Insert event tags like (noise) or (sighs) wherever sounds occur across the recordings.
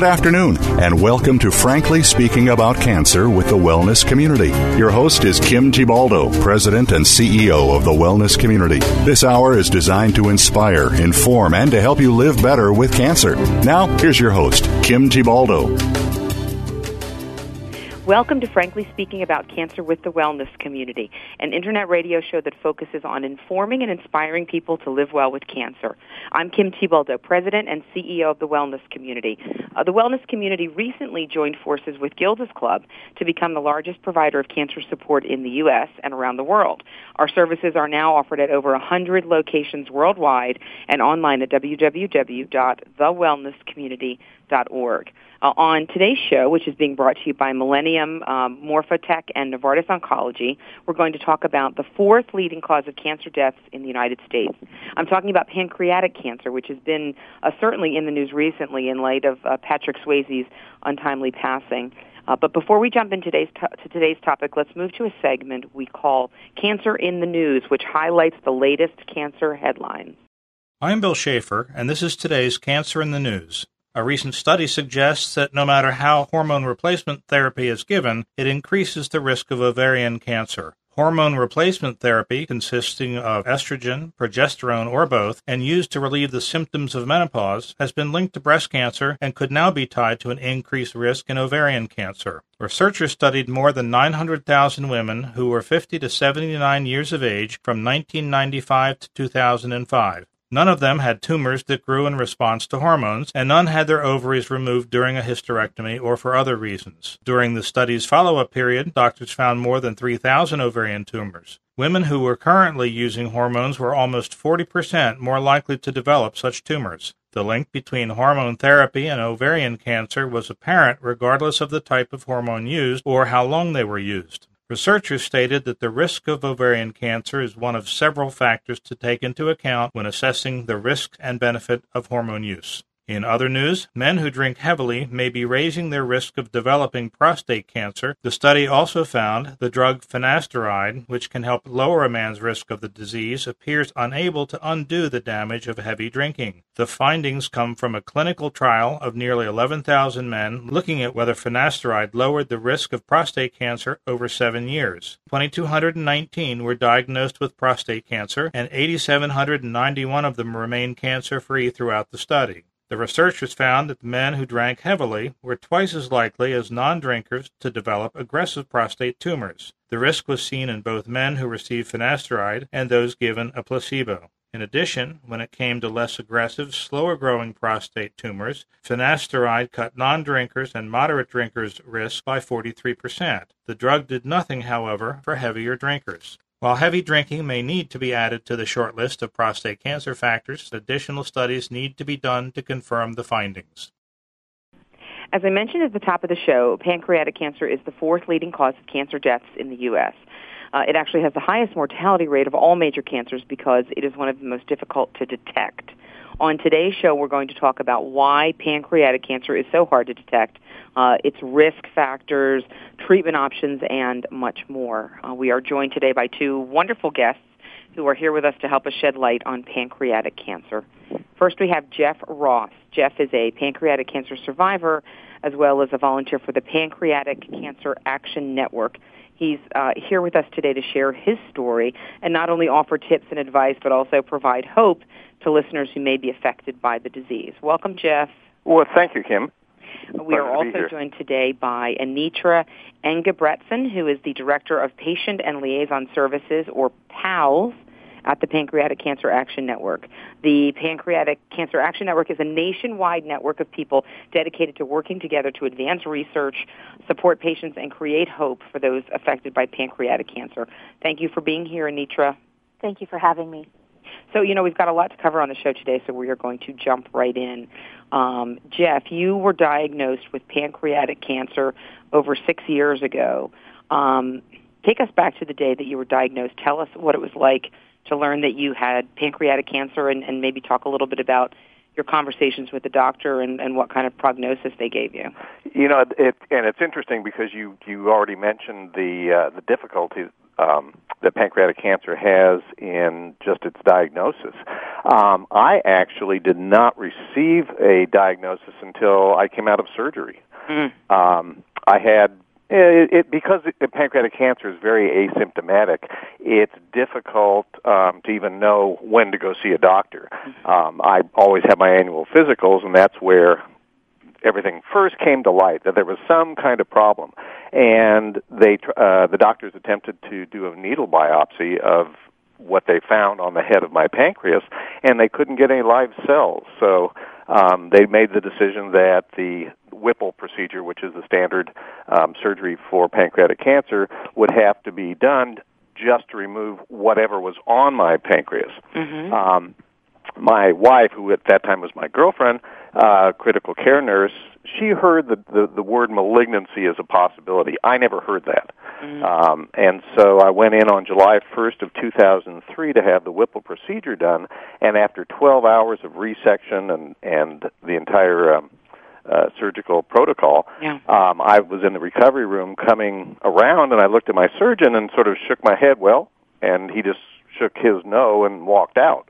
Good afternoon, and welcome to Frankly Speaking About Cancer with the Wellness Community. Your host is Kim Thiboldeaux, President and CEO of the Wellness Community. This hour is designed to inspire, inform, and to help you live better with cancer. Now, here's your host, Kim Thiboldeaux. Welcome to Frankly Speaking About Cancer with the Wellness Community, an internet radio show that focuses on informing and inspiring people to live well with cancer. I'm Kim Thiboldeaux, President and CEO of the Wellness Community. Uh, the Wellness Community recently joined forces with Gilda's Club to become the largest provider of cancer support in the U.S. and around the world. Our services are now offered at over 100 locations worldwide and online at www.thewellnesscommunity.org. Uh, on today's show, which is being brought to you by Millennium, um, Morphotek, and Novartis Oncology, we're going to talk about the fourth leading cause of cancer deaths in the United States. I'm talking about pancreatic cancer, which has been uh, certainly in the news recently in light of uh, Patrick Swayze's untimely passing. Uh, but before we jump into today's, to- to today's topic, let's move to a segment we call Cancer in the News, which highlights the latest cancer headlines. I'm Bill Schaefer, and this is today's Cancer in the News. A recent study suggests that no matter how hormone replacement therapy is given, it increases the risk of ovarian cancer. Hormone replacement therapy, consisting of estrogen, progesterone, or both, and used to relieve the symptoms of menopause, has been linked to breast cancer and could now be tied to an increased risk in ovarian cancer. Researchers studied more than 900,000 women who were 50 to 79 years of age from 1995 to 2005. None of them had tumors that grew in response to hormones, and none had their ovaries removed during a hysterectomy or for other reasons. During the study's follow up period, doctors found more than 3,000 ovarian tumors. Women who were currently using hormones were almost 40% more likely to develop such tumors. The link between hormone therapy and ovarian cancer was apparent regardless of the type of hormone used or how long they were used. Researchers stated that the risk of ovarian cancer is one of several factors to take into account when assessing the risk and benefit of hormone use. In other news, men who drink heavily may be raising their risk of developing prostate cancer. The study also found the drug finasteride, which can help lower a man's risk of the disease, appears unable to undo the damage of heavy drinking. The findings come from a clinical trial of nearly 11,000 men looking at whether finasteride lowered the risk of prostate cancer over seven years. 2,219 were diagnosed with prostate cancer, and 8,791 of them remained cancer free throughout the study. The researchers found that men who drank heavily were twice as likely as non drinkers to develop aggressive prostate tumors. The risk was seen in both men who received finasteride and those given a placebo. In addition, when it came to less aggressive, slower growing prostate tumors, finasteride cut non drinkers and moderate drinkers' risk by 43%. The drug did nothing, however, for heavier drinkers. While heavy drinking may need to be added to the short list of prostate cancer factors, additional studies need to be done to confirm the findings. As I mentioned at the top of the show, pancreatic cancer is the fourth leading cause of cancer deaths in the U.S. Uh, it actually has the highest mortality rate of all major cancers because it is one of the most difficult to detect. On today's show, we're going to talk about why pancreatic cancer is so hard to detect, uh, its risk factors, treatment options, and much more. Uh, we are joined today by two wonderful guests who are here with us to help us shed light on pancreatic cancer. First, we have Jeff Ross. Jeff is a pancreatic cancer survivor as well as a volunteer for the Pancreatic Cancer Action Network. He's uh, here with us today to share his story and not only offer tips and advice, but also provide hope to listeners who may be affected by the disease. Welcome, Jeff. Well, thank you, Kim. We are also joined today by Anitra Engebretson, who is the Director of Patient and Liaison Services, or PALS, at the Pancreatic Cancer Action Network. The Pancreatic Cancer Action Network is a nationwide network of people dedicated to working together to advance research, support patients, and create hope for those affected by pancreatic cancer. Thank you for being here, Anitra. Thank you for having me. So, you know, we've got a lot to cover on the show today, so we are going to jump right in. Um, Jeff, you were diagnosed with pancreatic cancer over six years ago. Um, take us back to the day that you were diagnosed. Tell us what it was like to learn that you had pancreatic cancer and, and maybe talk a little bit about your conversations with the doctor and, and what kind of prognosis they gave you. You know, it, and it's interesting because you you already mentioned the uh, the difficulty um, that pancreatic cancer has in just its diagnosis. Um, I actually did not receive a diagnosis until I came out of surgery. Mm. Um, I had it, it, because it, pancreatic cancer is very asymptomatic, it's difficult um, to even know when to go see a doctor. Mm-hmm. Um, I always have my annual physicals, and that's where everything first came to light that there was some kind of problem, and they uh, the doctors attempted to do a needle biopsy of what they found on the head of my pancreas, and they couldn't get any live cells. So um, they made the decision that the Whipple procedure, which is the standard um, surgery for pancreatic cancer, would have to be done just to remove whatever was on my pancreas. Mm-hmm. Um, my wife, who at that time was my girlfriend, uh, critical care nurse, she heard the, the, the word malignancy as a possibility. I never heard that. Mm-hmm. Um, and so I went in on July 1st of 2003 to have the Whipple procedure done, and after 12 hours of resection and, and the entire um, uh, surgical protocol, yeah. um, I was in the recovery room coming around, and I looked at my surgeon and sort of shook my head, well, and he just shook his no and walked out.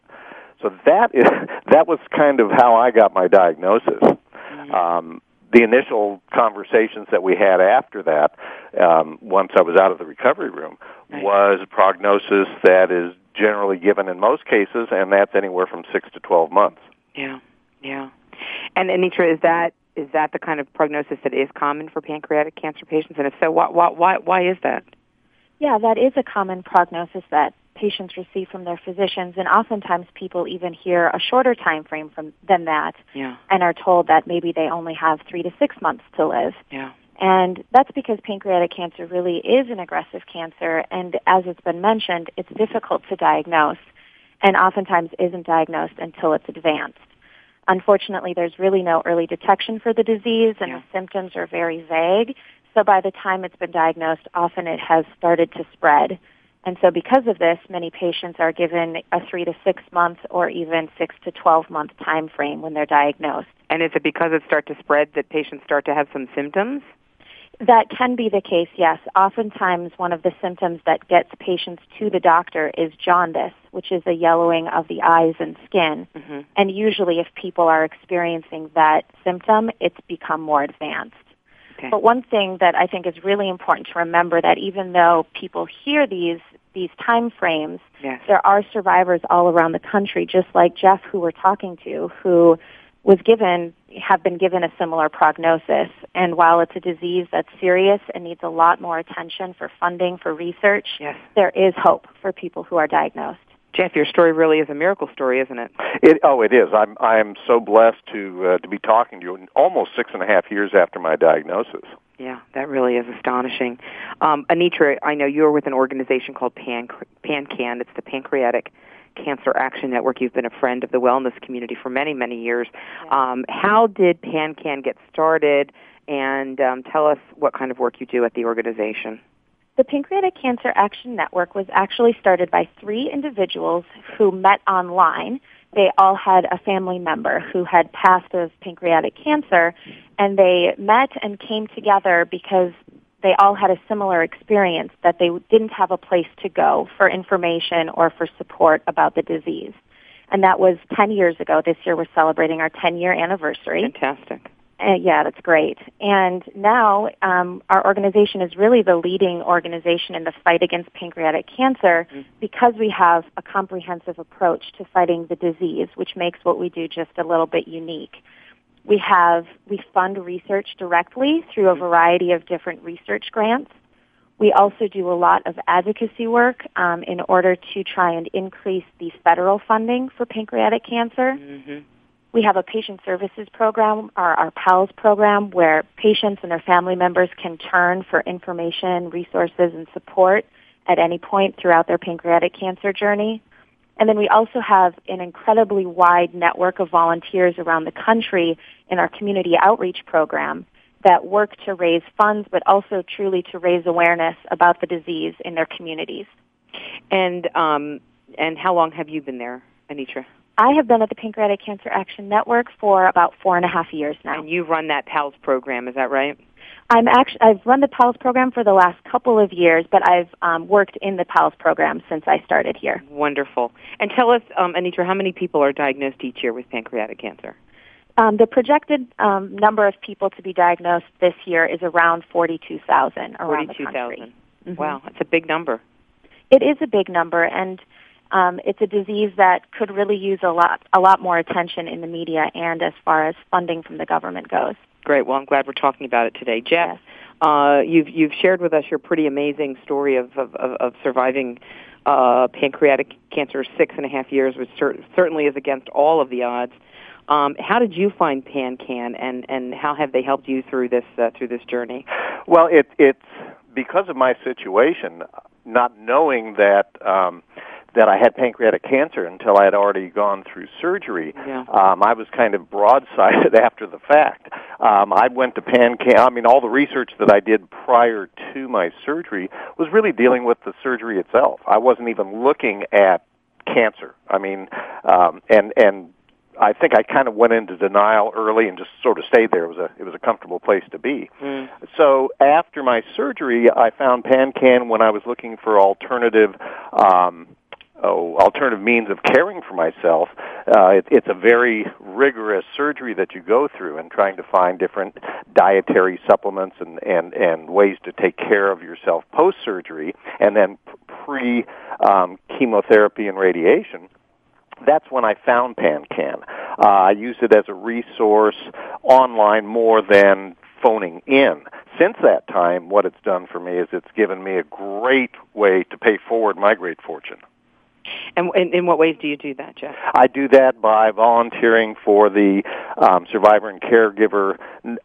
So that is (laughs) that was kind of how I got my diagnosis. Mm-hmm. Um, the initial conversations that we had after that, um, once I was out of the recovery room, right. was a prognosis that is generally given in most cases, and that's anywhere from six to twelve months. Yeah, yeah. And Anitra, is that is that the kind of prognosis that is common for pancreatic cancer patients? And if so, why why why is that? Yeah, that is a common prognosis that patients receive from their physicians, and oftentimes people even hear a shorter time frame from than that, yeah. and are told that maybe they only have three to six months to live. Yeah. And that's because pancreatic cancer really is an aggressive cancer, and as it's been mentioned, it's difficult to diagnose, and oftentimes isn't diagnosed until it's advanced. Unfortunately, there's really no early detection for the disease, and yeah. the symptoms are very vague. So by the time it's been diagnosed, often it has started to spread. And so because of this, many patients are given a three to six month or even six to 12 month time frame when they're diagnosed. And is it because it starts to spread that patients start to have some symptoms? That can be the case, yes. Oftentimes one of the symptoms that gets patients to the doctor is jaundice, which is a yellowing of the eyes and skin. Mm-hmm. And usually if people are experiencing that symptom, it's become more advanced. Okay. But one thing that I think is really important to remember that even though people hear these these time frames, yes. there are survivors all around the country, just like Jeff, who we're talking to, who was given have been given a similar prognosis. And while it's a disease that's serious and needs a lot more attention for funding for research, yes. there is hope for people who are diagnosed. Jeff, your story really is a miracle story, isn't it? It oh, it is. I'm I'm so blessed to uh, to be talking to you almost six and a half years after my diagnosis. Yeah, that really is astonishing. Um, Anitra, I know you're with an organization called Pan PanCAN. It's the Pancreatic Cancer Action Network. You've been a friend of the wellness community for many, many years. Um, how did PanCAN get started? And um, tell us what kind of work you do at the organization. The Pancreatic Cancer Action Network was actually started by three individuals who met online. They all had a family member who had passed of pancreatic cancer, and they met and came together because they all had a similar experience that they didn't have a place to go for information or for support about the disease. And that was 10 years ago. This year we're celebrating our 10 year anniversary. Fantastic. Uh, yeah, that's great. And now um, our organization is really the leading organization in the fight against pancreatic cancer mm-hmm. because we have a comprehensive approach to fighting the disease, which makes what we do just a little bit unique. We have we fund research directly through a variety of different research grants. We also do a lot of advocacy work um, in order to try and increase the federal funding for pancreatic cancer. Mm-hmm. We have a patient services program, our, our PALS program, where patients and their family members can turn for information, resources, and support at any point throughout their pancreatic cancer journey. And then we also have an incredibly wide network of volunteers around the country in our community outreach program that work to raise funds, but also truly to raise awareness about the disease in their communities. And um, and how long have you been there, Anitra? I have been at the Pancreatic Cancer Action Network for about four and a half years now. And you run that PALS program, is that right? I'm actually I've run the PALS program for the last couple of years, but I've um, worked in the PALS program since I started here. Wonderful. And tell us, um, Anitra, how many people are diagnosed each year with pancreatic cancer? Um, the projected um, number of people to be diagnosed this year is around 42,000 around 42, the country. Mm-hmm. Wow, that's a big number. It is a big number, and um, it's a disease that could really use a lot, a lot more attention in the media and as far as funding from the government goes. Great. Well, I'm glad we're talking about it today, Jeff. Yes. Uh, you've you've shared with us your pretty amazing story of of, of surviving uh, pancreatic cancer six and a half years, which cer- certainly is against all of the odds. Um, how did you find PanCan, and and how have they helped you through this uh, through this journey? Well, it, it's because of my situation, not knowing that. Um, that I had pancreatic cancer until I had already gone through surgery. Yeah. Um, I was kind of broadsided (laughs) after the fact. Um, I went to PanCan. I mean, all the research that I did prior to my surgery was really dealing with the surgery itself. I wasn't even looking at cancer. I mean, um, and and I think I kind of went into denial early and just sort of stayed there. It was a it was a comfortable place to be. Mm. So after my surgery, I found PanCan when I was looking for alternative um, oh, alternative means of caring for myself. Uh, it, it's a very rigorous surgery that you go through, and trying to find different dietary supplements and and and ways to take care of yourself post surgery, and then pre um, chemotherapy and radiation that's when I found PanCan. Uh, I used it as a resource online more than phoning in. Since that time, what it's done for me is it's given me a great way to pay forward my great fortune. And in, in what ways do you do that, Jeff? I do that by volunteering for the um, Survivor and Caregiver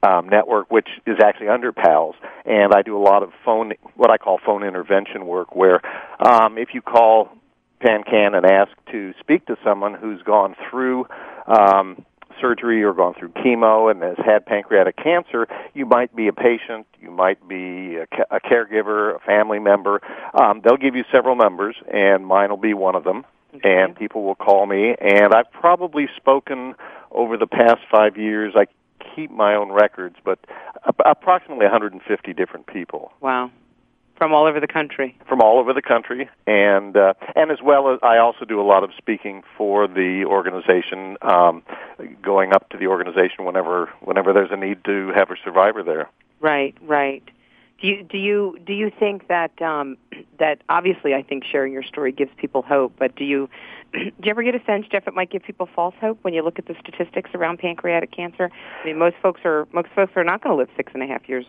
um, Network, which is actually under PALS, and I do a lot of phone, what I call phone intervention work, where um, if you call PanCan and ask to speak to someone who's gone through um, surgery or gone through chemo and has had pancreatic cancer, you might be a patient, you might be a, ca- a caregiver, a family member. Um, they'll give you several numbers, and mine will be one of them. Okay. And people will call me, and I've probably spoken over the past five years. I keep my own records, but approximately 150 different people. Wow from all over the country. From all over the country, and uh, and as well as I also do a lot of speaking for the organization, um, going up to the organization whenever whenever there's a need to have a survivor there. Right, right. Do you do you do you think that um, (clears throat) that obviously I think sharing your story gives people hope, but do you (clears throat) do you ever get a sense, Jeff, it might give people false hope when you look at the statistics around pancreatic cancer? I mean, most folks are most folks are not going to live six and a half years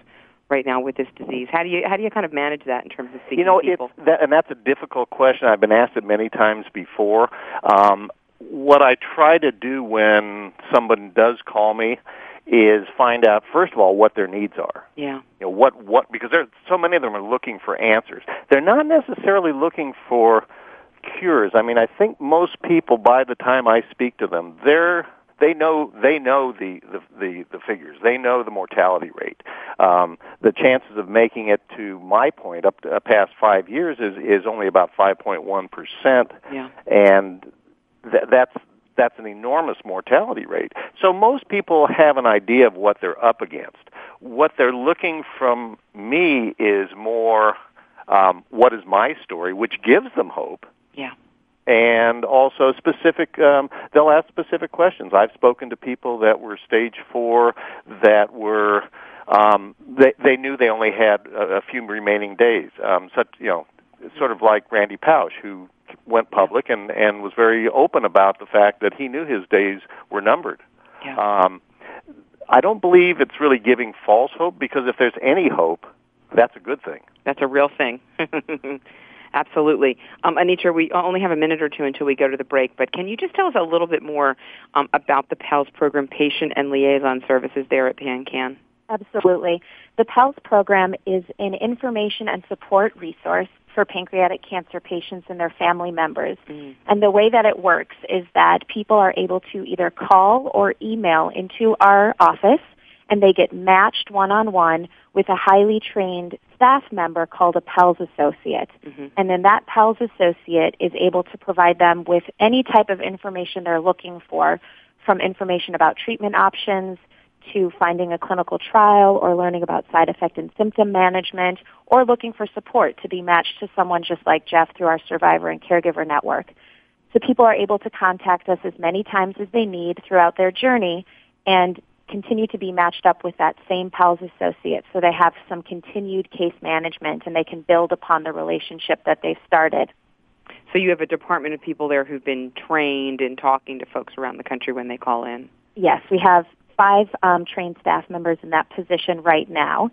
right now with this disease? How do you how do you kind of manage that in terms of speaking you know, people? It's that, and that's a difficult question. I've been asked it many times before. Um, what I try to do when someone does call me is find out first of all what their needs are. Yeah. You know what what because there so many of them are looking for answers. They're not necessarily looking for cures. I mean, I think most people by the time I speak to them, they're they know they know the, the the the figures. They know the mortality rate. Um, the chances of making it to my point up to, uh, past five years is is only about five point one percent. Yeah, and th- that's that's an enormous mortality rate. So most people have an idea of what they're up against. What they're looking from me is more um, what is my story, which gives them hope. Yeah and also specific um, they'll ask specific questions. I've spoken to people that were stage four that were um, they they knew they only had a, a few remaining days. Um, such you know sort of like randy pausch who went public and and was very open about the fact that he knew his days were numbered. Yeah. um, i don't believe it's really giving false hope because if there's any hope that's a good thing. That's a real thing (laughs) Absolutely. Um, Anitra, we only have a minute or two until we go to the break, but can you just tell us a little bit more um, about the PALS program, patient and liaison services there at PanCan? Absolutely. The PALS program is an information and support resource for pancreatic cancer patients and their family members. Mm. And the way that it works is that people are able to either call or email into our office and they get matched one-on-one with a highly trained staff member called a PALS associate. Mm-hmm. And then that PALS associate is able to provide them with any type of information they're looking for, from information about treatment options to finding a clinical trial or learning about side effect and symptom management or looking for support to be matched to someone just like Jeff through our survivor and caregiver network. So people are able to contact us as many times as they need throughout their journey and continue to be matched up with that same PALS associate so they have some continued case management and they can build upon the relationship that they've started. So you have a department of people there who've been trained in talking to folks around the country when they call in? Yes, we have five um, trained staff members in that position right now.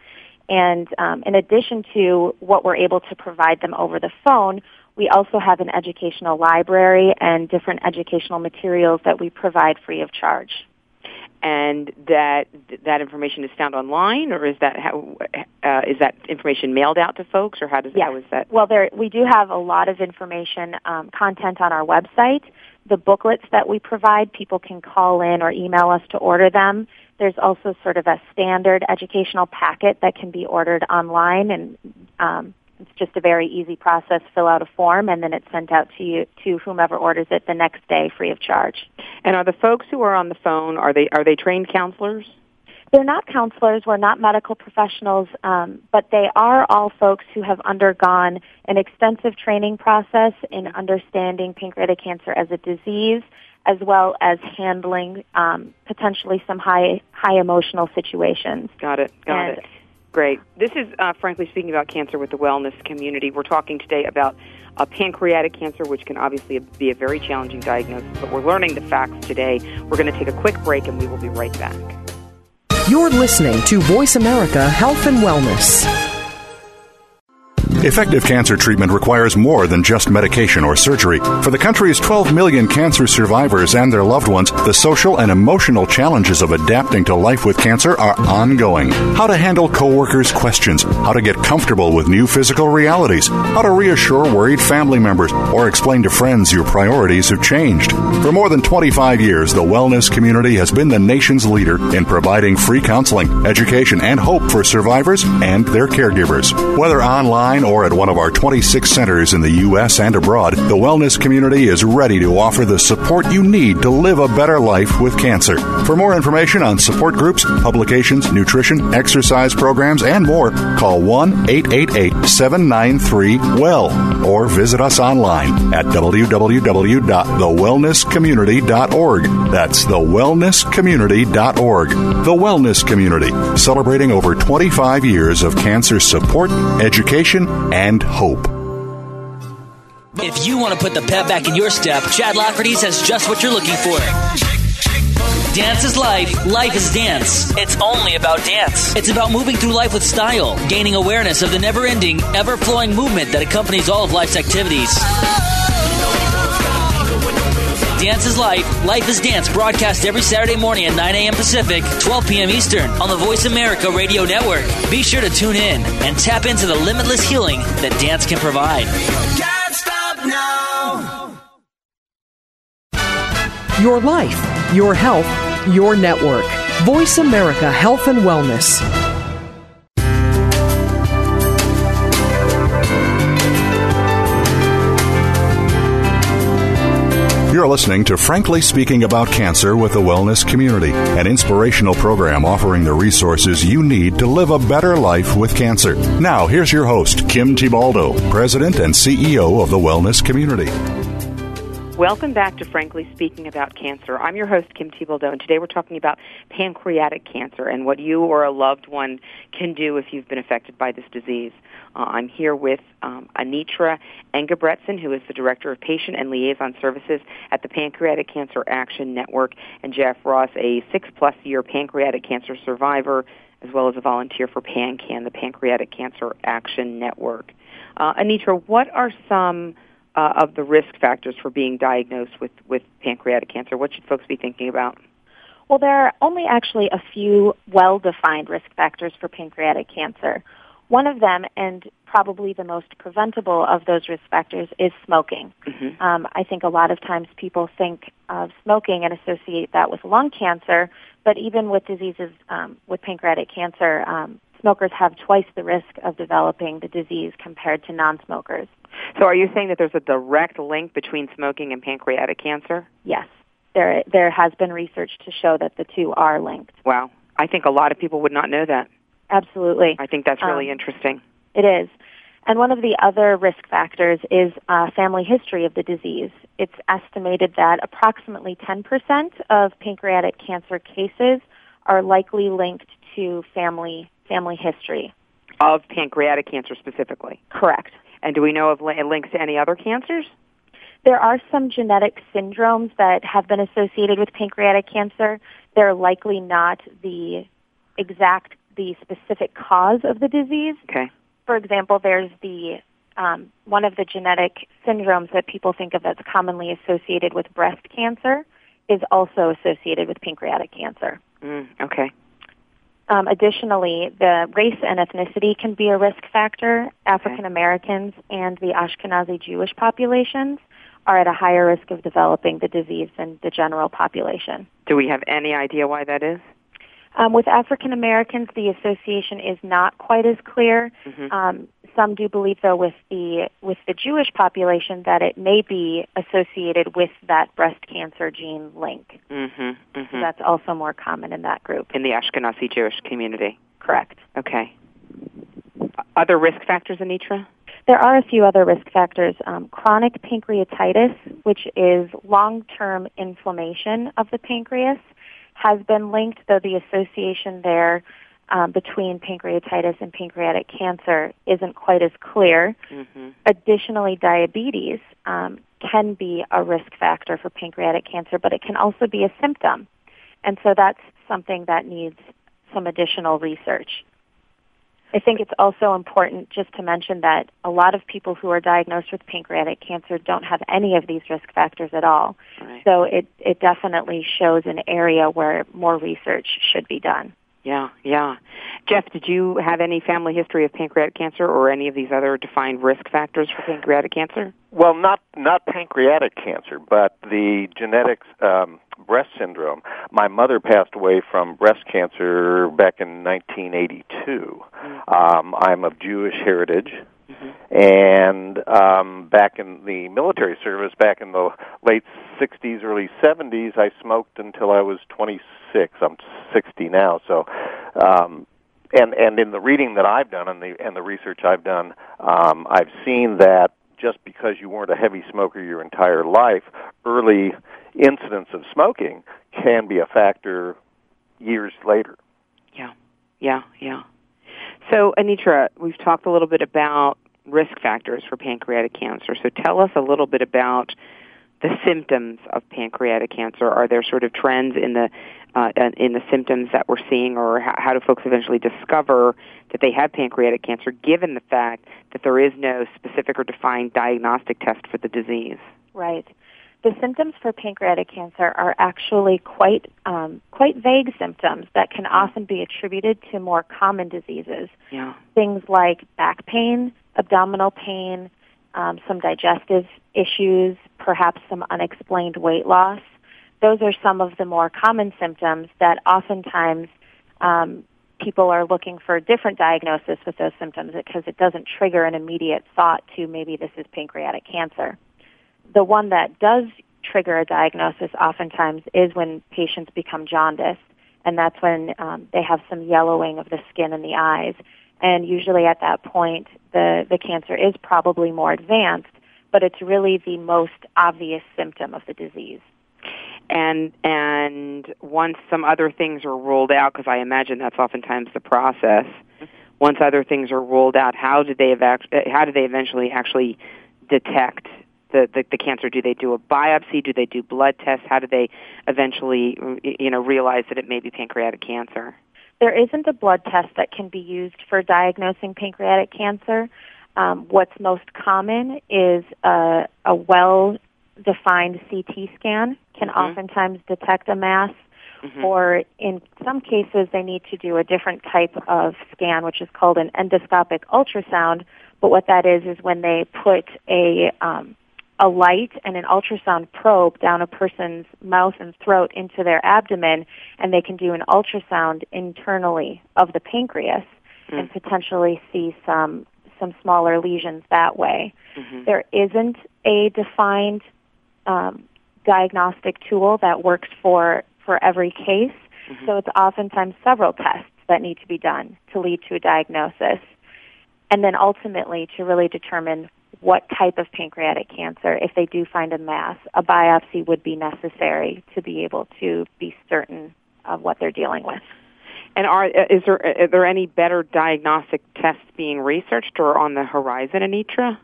And um, in addition to what we're able to provide them over the phone, we also have an educational library and different educational materials that we provide free of charge and that that information is found online, or is that how uh, is that information mailed out to folks, or how does yes. how is that? Well, there we do have a lot of information um, content on our website. The booklets that we provide, people can call in or email us to order them. There's also sort of a standard educational packet that can be ordered online, and um, it's just a very easy process. Fill out a form, and then it's sent out to you to whomever orders it the next day, free of charge. And are the folks who are on the phone are they are they trained counselors? They're not counselors. We're not medical professionals, um, but they are all folks who have undergone an extensive training process in understanding pancreatic cancer as a disease, as well as handling um, potentially some high high emotional situations. Got it. Got and it. Great. This is, uh, frankly speaking, about cancer with the wellness community. We're talking today about uh, pancreatic cancer, which can obviously be a very challenging diagnosis, but we're learning the facts today. We're going to take a quick break and we will be right back. You're listening to Voice America Health and Wellness. Effective cancer treatment requires more than just medication or surgery. For the country's 12 million cancer survivors and their loved ones, the social and emotional challenges of adapting to life with cancer are ongoing. How to handle coworkers' questions, how to get comfortable with new physical realities, how to reassure worried family members, or explain to friends your priorities have changed. For more than 25 years, the wellness community has been the nation's leader in providing free counseling, education, and hope for survivors and their caregivers. Whether online or or at one of our 26 centers in the U.S. and abroad, the wellness community is ready to offer the support you need to live a better life with cancer. For more information on support groups, publications, nutrition, exercise programs, and more, call 1 888 793 WELL or visit us online at www.thewellnesscommunity.org. That's thewellnesscommunity.org. The Wellness Community, celebrating over 25 years of cancer support, education, and hope. If you want to put the pep back in your step, Chad Lafferty's has just what you're looking for. Dance is life, life is dance. It's only about dance. It's about moving through life with style, gaining awareness of the never ending, ever flowing movement that accompanies all of life's activities. Dance is Life, Life is Dance, broadcast every Saturday morning at 9 a.m. Pacific, 12 p.m. Eastern on the Voice America Radio Network. Be sure to tune in and tap into the limitless healing that dance can provide. Can't stop now. Your life, your health, your network. Voice America Health and Wellness. You're listening to Frankly Speaking About Cancer with the Wellness Community, an inspirational program offering the resources you need to live a better life with cancer. Now, here's your host, Kim Thiboldeaux, President and CEO of the Wellness Community. Welcome back to Frankly Speaking About Cancer. I'm your host, Kim Thiboldeaux, and today we're talking about pancreatic cancer and what you or a loved one can do if you've been affected by this disease. Uh, I'm here with um, Anitra Engebretson, who is the Director of Patient and Liaison Services at the Pancreatic Cancer Action Network, and Jeff Ross, a six-plus year pancreatic cancer survivor, as well as a volunteer for PanCan, the Pancreatic Cancer Action Network. Uh, Anitra, what are some uh, of the risk factors for being diagnosed with, with pancreatic cancer? What should folks be thinking about? Well, there are only actually a few well-defined risk factors for pancreatic cancer. One of them, and probably the most preventable of those risk factors, is smoking. Mm-hmm. Um, I think a lot of times people think of smoking and associate that with lung cancer, but even with diseases um, with pancreatic cancer, um, smokers have twice the risk of developing the disease compared to non-smokers. So are you saying that there's a direct link between smoking and pancreatic cancer? Yes. There, there has been research to show that the two are linked. Wow. I think a lot of people would not know that. Absolutely. I think that's really Um, interesting. It is. And one of the other risk factors is uh, family history of the disease. It's estimated that approximately 10% of pancreatic cancer cases are likely linked to family family history. Of pancreatic cancer specifically. Correct. And do we know of li- links to any other cancers? There are some genetic syndromes that have been associated with pancreatic cancer. They're likely not the exact, the specific cause of the disease. Okay. For example, there's the um, one of the genetic syndromes that people think of that's commonly associated with breast cancer is also associated with pancreatic cancer. Mm, okay. Um, additionally, the race and ethnicity can be a risk factor. African Americans and the Ashkenazi Jewish populations are at a higher risk of developing the disease than the general population. Do we have any idea why that is? Um, with African Americans, the association is not quite as clear. Mhm. Um, some do believe, though, with the with the Jewish population, that it may be associated with that breast cancer gene link. Mm-hmm. Mm-hmm. that's also more common in that group. In the Ashkenazi Jewish community. Correct. Okay. Other risk factors, Anitra? There are a few other risk factors. Um, chronic pancreatitis, which is long-term inflammation of the pancreas, has been linked, though the association there um, between pancreatitis and pancreatic cancer isn't quite as clear. Mm-hmm. Additionally, diabetes um, can be a risk factor for pancreatic cancer, but it can also be a symptom. And so that's something that needs some additional research. I think it's also important just to mention that a lot of people who are diagnosed with pancreatic cancer don't have any of these risk factors at all. Right. So it, it definitely shows an area where more research should be done. Yeah, yeah. Jeff, did you have any family history of pancreatic cancer or any of these other defined risk factors for pancreatic cancer? Well, not not pancreatic cancer, but the genetics um, breast syndrome. My mother passed away from breast cancer back in 1982. Um, I'm of Jewish heritage, and um, back in the military service, back in the late 60s, early 70s, I smoked until I was 26. I'm 60 now, so. Um, and and in the reading that I've done and the and the research I've done, um, I've seen that just because you weren't a heavy smoker your entire life, early incidents of smoking can be a factor years later. Yeah, yeah, yeah. So, Anitra, we've talked a little bit about risk factors for pancreatic cancer. So, tell us a little bit about the symptoms of pancreatic cancer. Are there sort of trends in the uh, in the symptoms that we're seeing, or how, how do folks eventually discover that they have pancreatic cancer, given the fact that there is no specific or defined diagnostic test for the disease? Right. The symptoms for pancreatic cancer are actually quite um, quite vague symptoms that can often be attributed to more common diseases. Yeah. Things like back pain, abdominal pain, um, some digestive issues, perhaps some unexplained weight loss. Those are some of the more common symptoms that oftentimes um, people are looking for a different diagnosis with those symptoms because it doesn't trigger an immediate thought to maybe this is pancreatic cancer. The one that does trigger a diagnosis oftentimes is when patients become jaundiced, and that's when um, they have some yellowing of the skin and the eyes. And usually at that point, the, the cancer is probably more advanced, but it's really the most obvious symptom of the disease. and and once some other things are ruled out, because I imagine that's oftentimes the process. Once other things are ruled out, how do they evac- how do they eventually actually detect the, the the cancer? Do they do a biopsy? Do they do blood tests? How do they eventually you know realize that it may be pancreatic cancer? There isn't a blood test that can be used for diagnosing pancreatic cancer. Um, what's most common is a, a well-defined CT scan can Mhm. oftentimes detect a mass, Mhm. or in some cases they need to do a different type of scan, which is called an endoscopic ultrasound. But what that is is when they put a um, a light and an ultrasound probe down a person's mouth and throat into their abdomen, and they can do an ultrasound internally of the pancreas Mm. and potentially see some some smaller lesions that way. Mhm. There isn't a defined um, diagnostic tool that works for for every case. Mm-hmm. So it's oftentimes several tests that need to be done to lead to a diagnosis. And then ultimately to really determine what type of pancreatic cancer, if they do find a mass, a biopsy would be necessary to be able to be certain of what they're dealing with. And are is there are there any better diagnostic tests being researched or on the horizon, Anitra?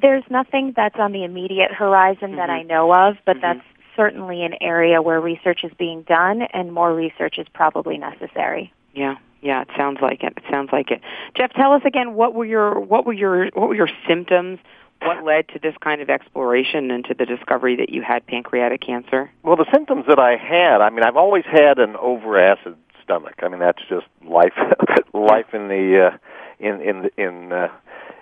There's nothing that's on the immediate horizon mm-hmm. that I know of, but mm-hmm. that's certainly an area where research is being done and more research is probably necessary. Yeah. Yeah, it sounds like it. It sounds like it. Jeff, tell us again what were your what were your what were your symptoms? What led to this kind of exploration and to the discovery that you had pancreatic cancer? Well, the symptoms that I had, I mean, I've always had an overacid stomach. I mean, that's just life (laughs) life in the uh, in in in uh,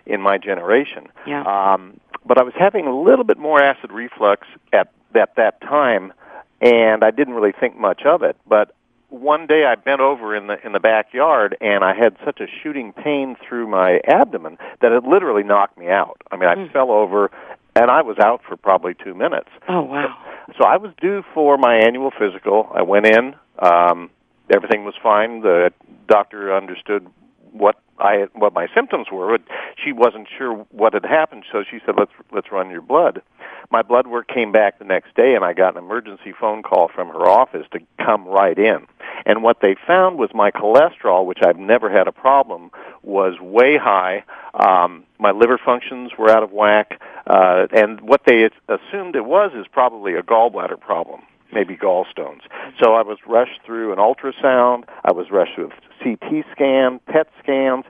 in my generation. Yeah. Um, but I was having a little bit more acid reflux at at that time, and I didn't really think much of it. But one day I bent over in the in the backyard and I had such a shooting pain through my abdomen that it literally knocked me out. I mean, I mm. fell over and I was out for probably 2 minutes. Oh wow. So, so I was due for my annual physical. I went in um everything was fine. The doctor understood what I what my symptoms were, but she wasn't sure what had happened, so she said, "Let's let's run your blood." My blood work came back the next day, and I got an emergency phone call from her office to come right in. And what they found was my cholesterol, which I've never had a problem, was way high. Um, my liver functions were out of whack, uh, and what they assumed it was is probably a gallbladder problem maybe gallstones. So I was rushed through an ultrasound. I was rushed through a CT scan, PET scans.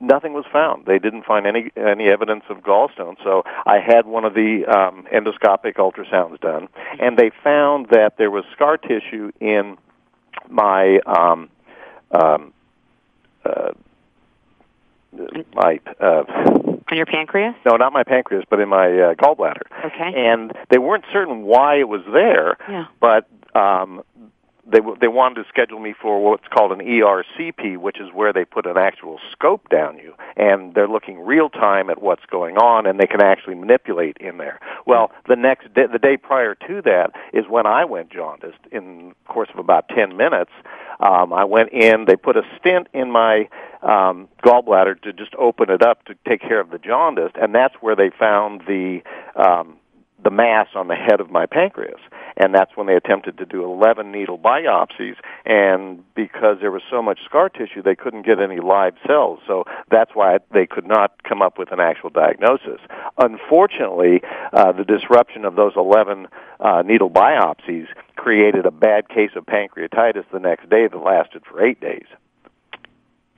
Nothing was found. They didn't find any any evidence of gallstones. So I had one of the um, endoscopic ultrasounds done, and they found that there was scar tissue in my um, um, uh, my uh, on your pancreas? No, not my pancreas, but in my uh, gallbladder. Okay. And they weren't certain why it was there, yeah. but um, they they wanted to schedule me for what's called an ERCP, which is where they put an actual scope down you, and they're looking real time at what's going on, and they can actually manipulate in there. Well, the next day, the day prior to that is when I went jaundiced in the course of about ten minutes. Um, I went in. They put a stent in my um, gallbladder to just open it up to take care of the jaundice, and that's where they found the um, the mass on the head of my pancreas. And that's when they attempted to do 11 needle biopsies. And because there was so much scar tissue, they couldn't get any live cells. So that's why they could not come up with an actual diagnosis. Unfortunately, uh, the disruption of those 11 uh, needle biopsies created a bad case of pancreatitis the next day that lasted for eight days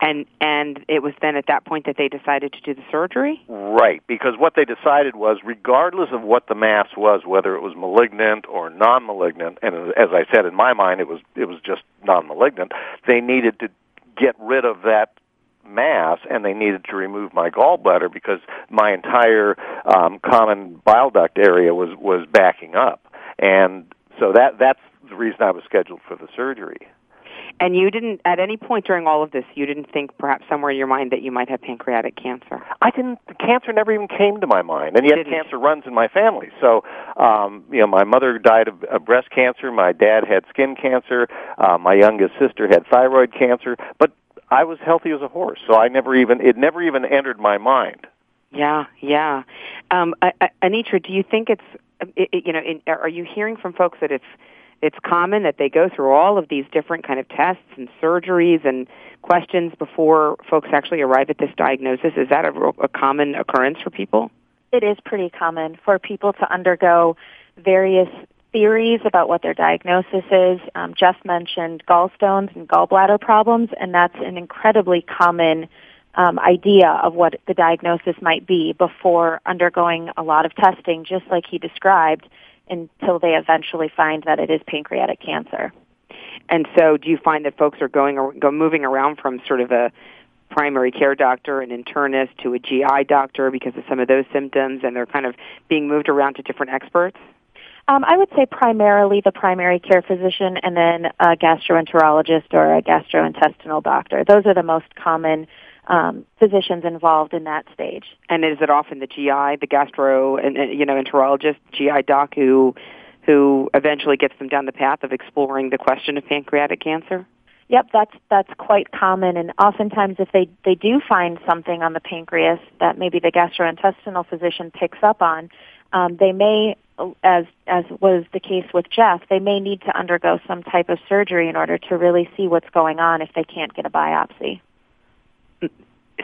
and and it was then at that point that they decided to do the surgery right because what they decided was regardless of what the mass was whether it was malignant or non-malignant and as i said in my mind it was it was just non-malignant they needed to get rid of that mass and they needed to remove my gallbladder because my entire um common bile duct area was was backing up and so that that's the reason I was scheduled for the surgery. And you didn't, at any point during all of this, you didn't think perhaps somewhere in your mind that you might have pancreatic cancer? I didn't. Cancer never even came to my mind, and yet cancer runs in my family. So, um, you know, my mother died of, of breast cancer. My dad had skin cancer. Uh, my youngest sister had thyroid cancer. But I was healthy as a horse, so I never even it never even entered my mind. Yeah, yeah. Um, i Anitra, do you think it's it, you know? In, are you hearing from folks that it's it's common that they go through all of these different kind of tests and surgeries and questions before folks actually arrive at this diagnosis. Is that a, a common occurrence for people? It is pretty common for people to undergo various theories about what their diagnosis is. Um, Jeff mentioned gallstones and gallbladder problems, and that's an incredibly common um, idea of what the diagnosis might be before undergoing a lot of testing, just like he described until they eventually find that it is pancreatic cancer. And so, do you find that folks are going or go moving around from sort of a primary care doctor, an internist, to a GI doctor because of some of those symptoms, and they're kind of being moved around to different experts? Um, I would say primarily the primary care physician, and then a gastroenterologist or a gastrointestinal doctor. Those are the most common um, physicians involved in that stage. And is it often the GI, the gastro, and, and you know, enterologist, GI doc who who eventually gets them down the path of exploring the question of pancreatic cancer? Yep, that's that's quite common, and oftentimes if they they do find something on the pancreas that maybe the gastrointestinal physician picks up on, um, they may, as as was the case with Jeff, they may need to undergo some type of surgery in order to really see what's going on if they can't get a biopsy.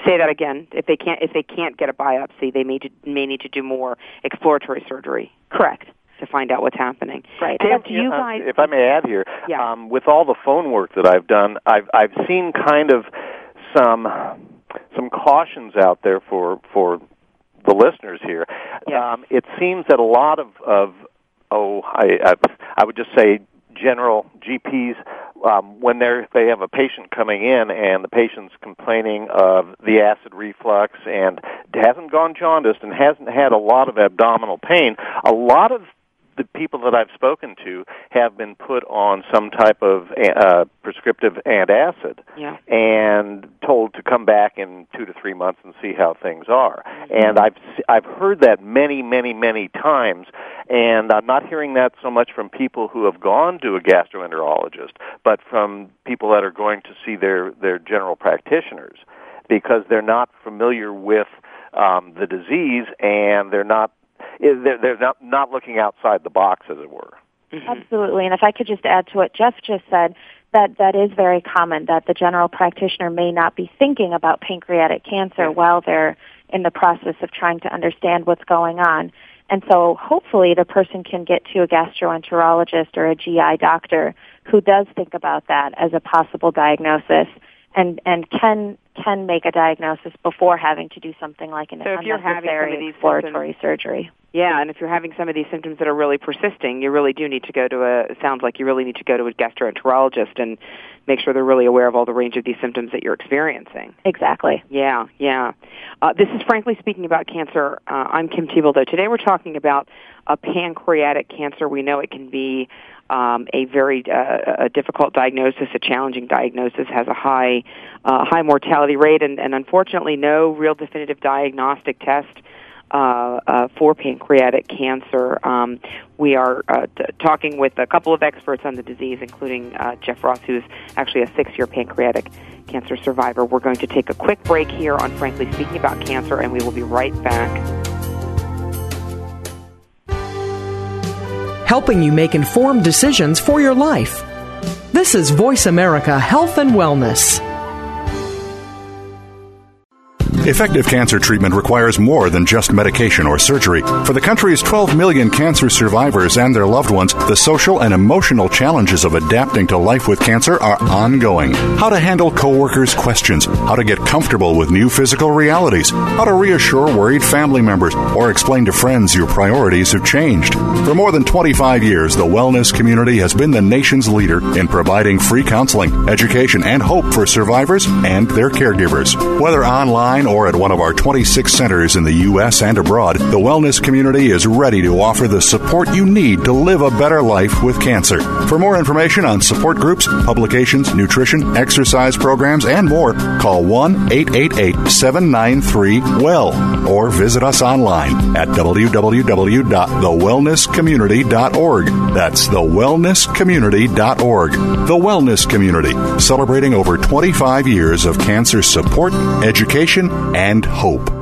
Say that again. If they can't if they can't get a biopsy, they may may need to do more exploratory surgery. Correct to find out what's happening. Right. Do you guys? if I may add here, yeah. um, with all the phone work that I've done, I've I've seen kind of some some cautions out there for for the listeners here. Yeah. Um, it seems that a lot of of oh I I, I would just say general GPs um, when they're, they have a patient coming in and the patient's complaining of the acid reflux and hasn't gone jaundiced and hasn't had a lot of abdominal pain, a lot of the people that I've spoken to have been put on some type of uh, prescriptive antacid yeah. and told to come back in two to three months and see how things are. Mm-hmm. And I've I've heard that many, many, many times, and I'm not hearing that so much from people who have gone to a gastroenterologist, but from people that are going to see their their general practitioners because they're not familiar with um, the disease and they're not they're, they're not, not looking outside the box, as it were. Mm-hmm. Absolutely. And if I could just add to what Jeff just said, that that is very common that the general practitioner may not be thinking about pancreatic cancer while they're in the process of trying to understand what's going on. And so hopefully the person can get to a gastroenterologist or a GI doctor who does think about that as a possible diagnosis and and can can make a diagnosis before having to do something like an so if you're having some exploratory symptoms, surgery. Yeah, and if you're having some of these symptoms that are really persisting, you really do need to go to a. It sounds like you really need to go to a gastroenterologist and make sure they're really aware of all the range of these symptoms that you're experiencing. Exactly. Yeah, yeah. Uh, this is frankly speaking about cancer. Uh, I'm Kim Thiboldeaux. Today we're talking about a pancreatic cancer. We know it can be um, a very uh, a difficult diagnosis, a challenging diagnosis, has a high uh, high mortality rate, and, and unfortunately, no real definitive diagnostic test. Uh, uh, for pancreatic cancer. Um, we are uh, t- talking with a couple of experts on the disease, including uh, Jeff Ross, who's actually a six year pancreatic cancer survivor. We're going to take a quick break here on Frankly Speaking About Cancer, and we will be right back. Helping you make informed decisions for your life. This is Voice America Health and Wellness. Effective cancer treatment requires more than just medication or surgery. For the country's 12 million cancer survivors and their loved ones, the social and emotional challenges of adapting to life with cancer are ongoing. How to handle coworkers' questions, how to get comfortable with new physical realities, how to reassure worried family members, or explain to friends your priorities have changed. For more than 25 years, the wellness community has been the nation's leader in providing free counseling, education, and hope for survivors and their caregivers. Whether online at one of our 26 centers in the U.S. and abroad, the wellness community is ready to offer the support you need to live a better life with cancer. For more information on support groups, publications, nutrition, exercise programs, and more, call 1 888 793 WELL or visit us online at www.thewellnesscommunity.org. That's thewellnesscommunity.org. The Wellness Community, celebrating over 25 years of cancer support, education, and hope.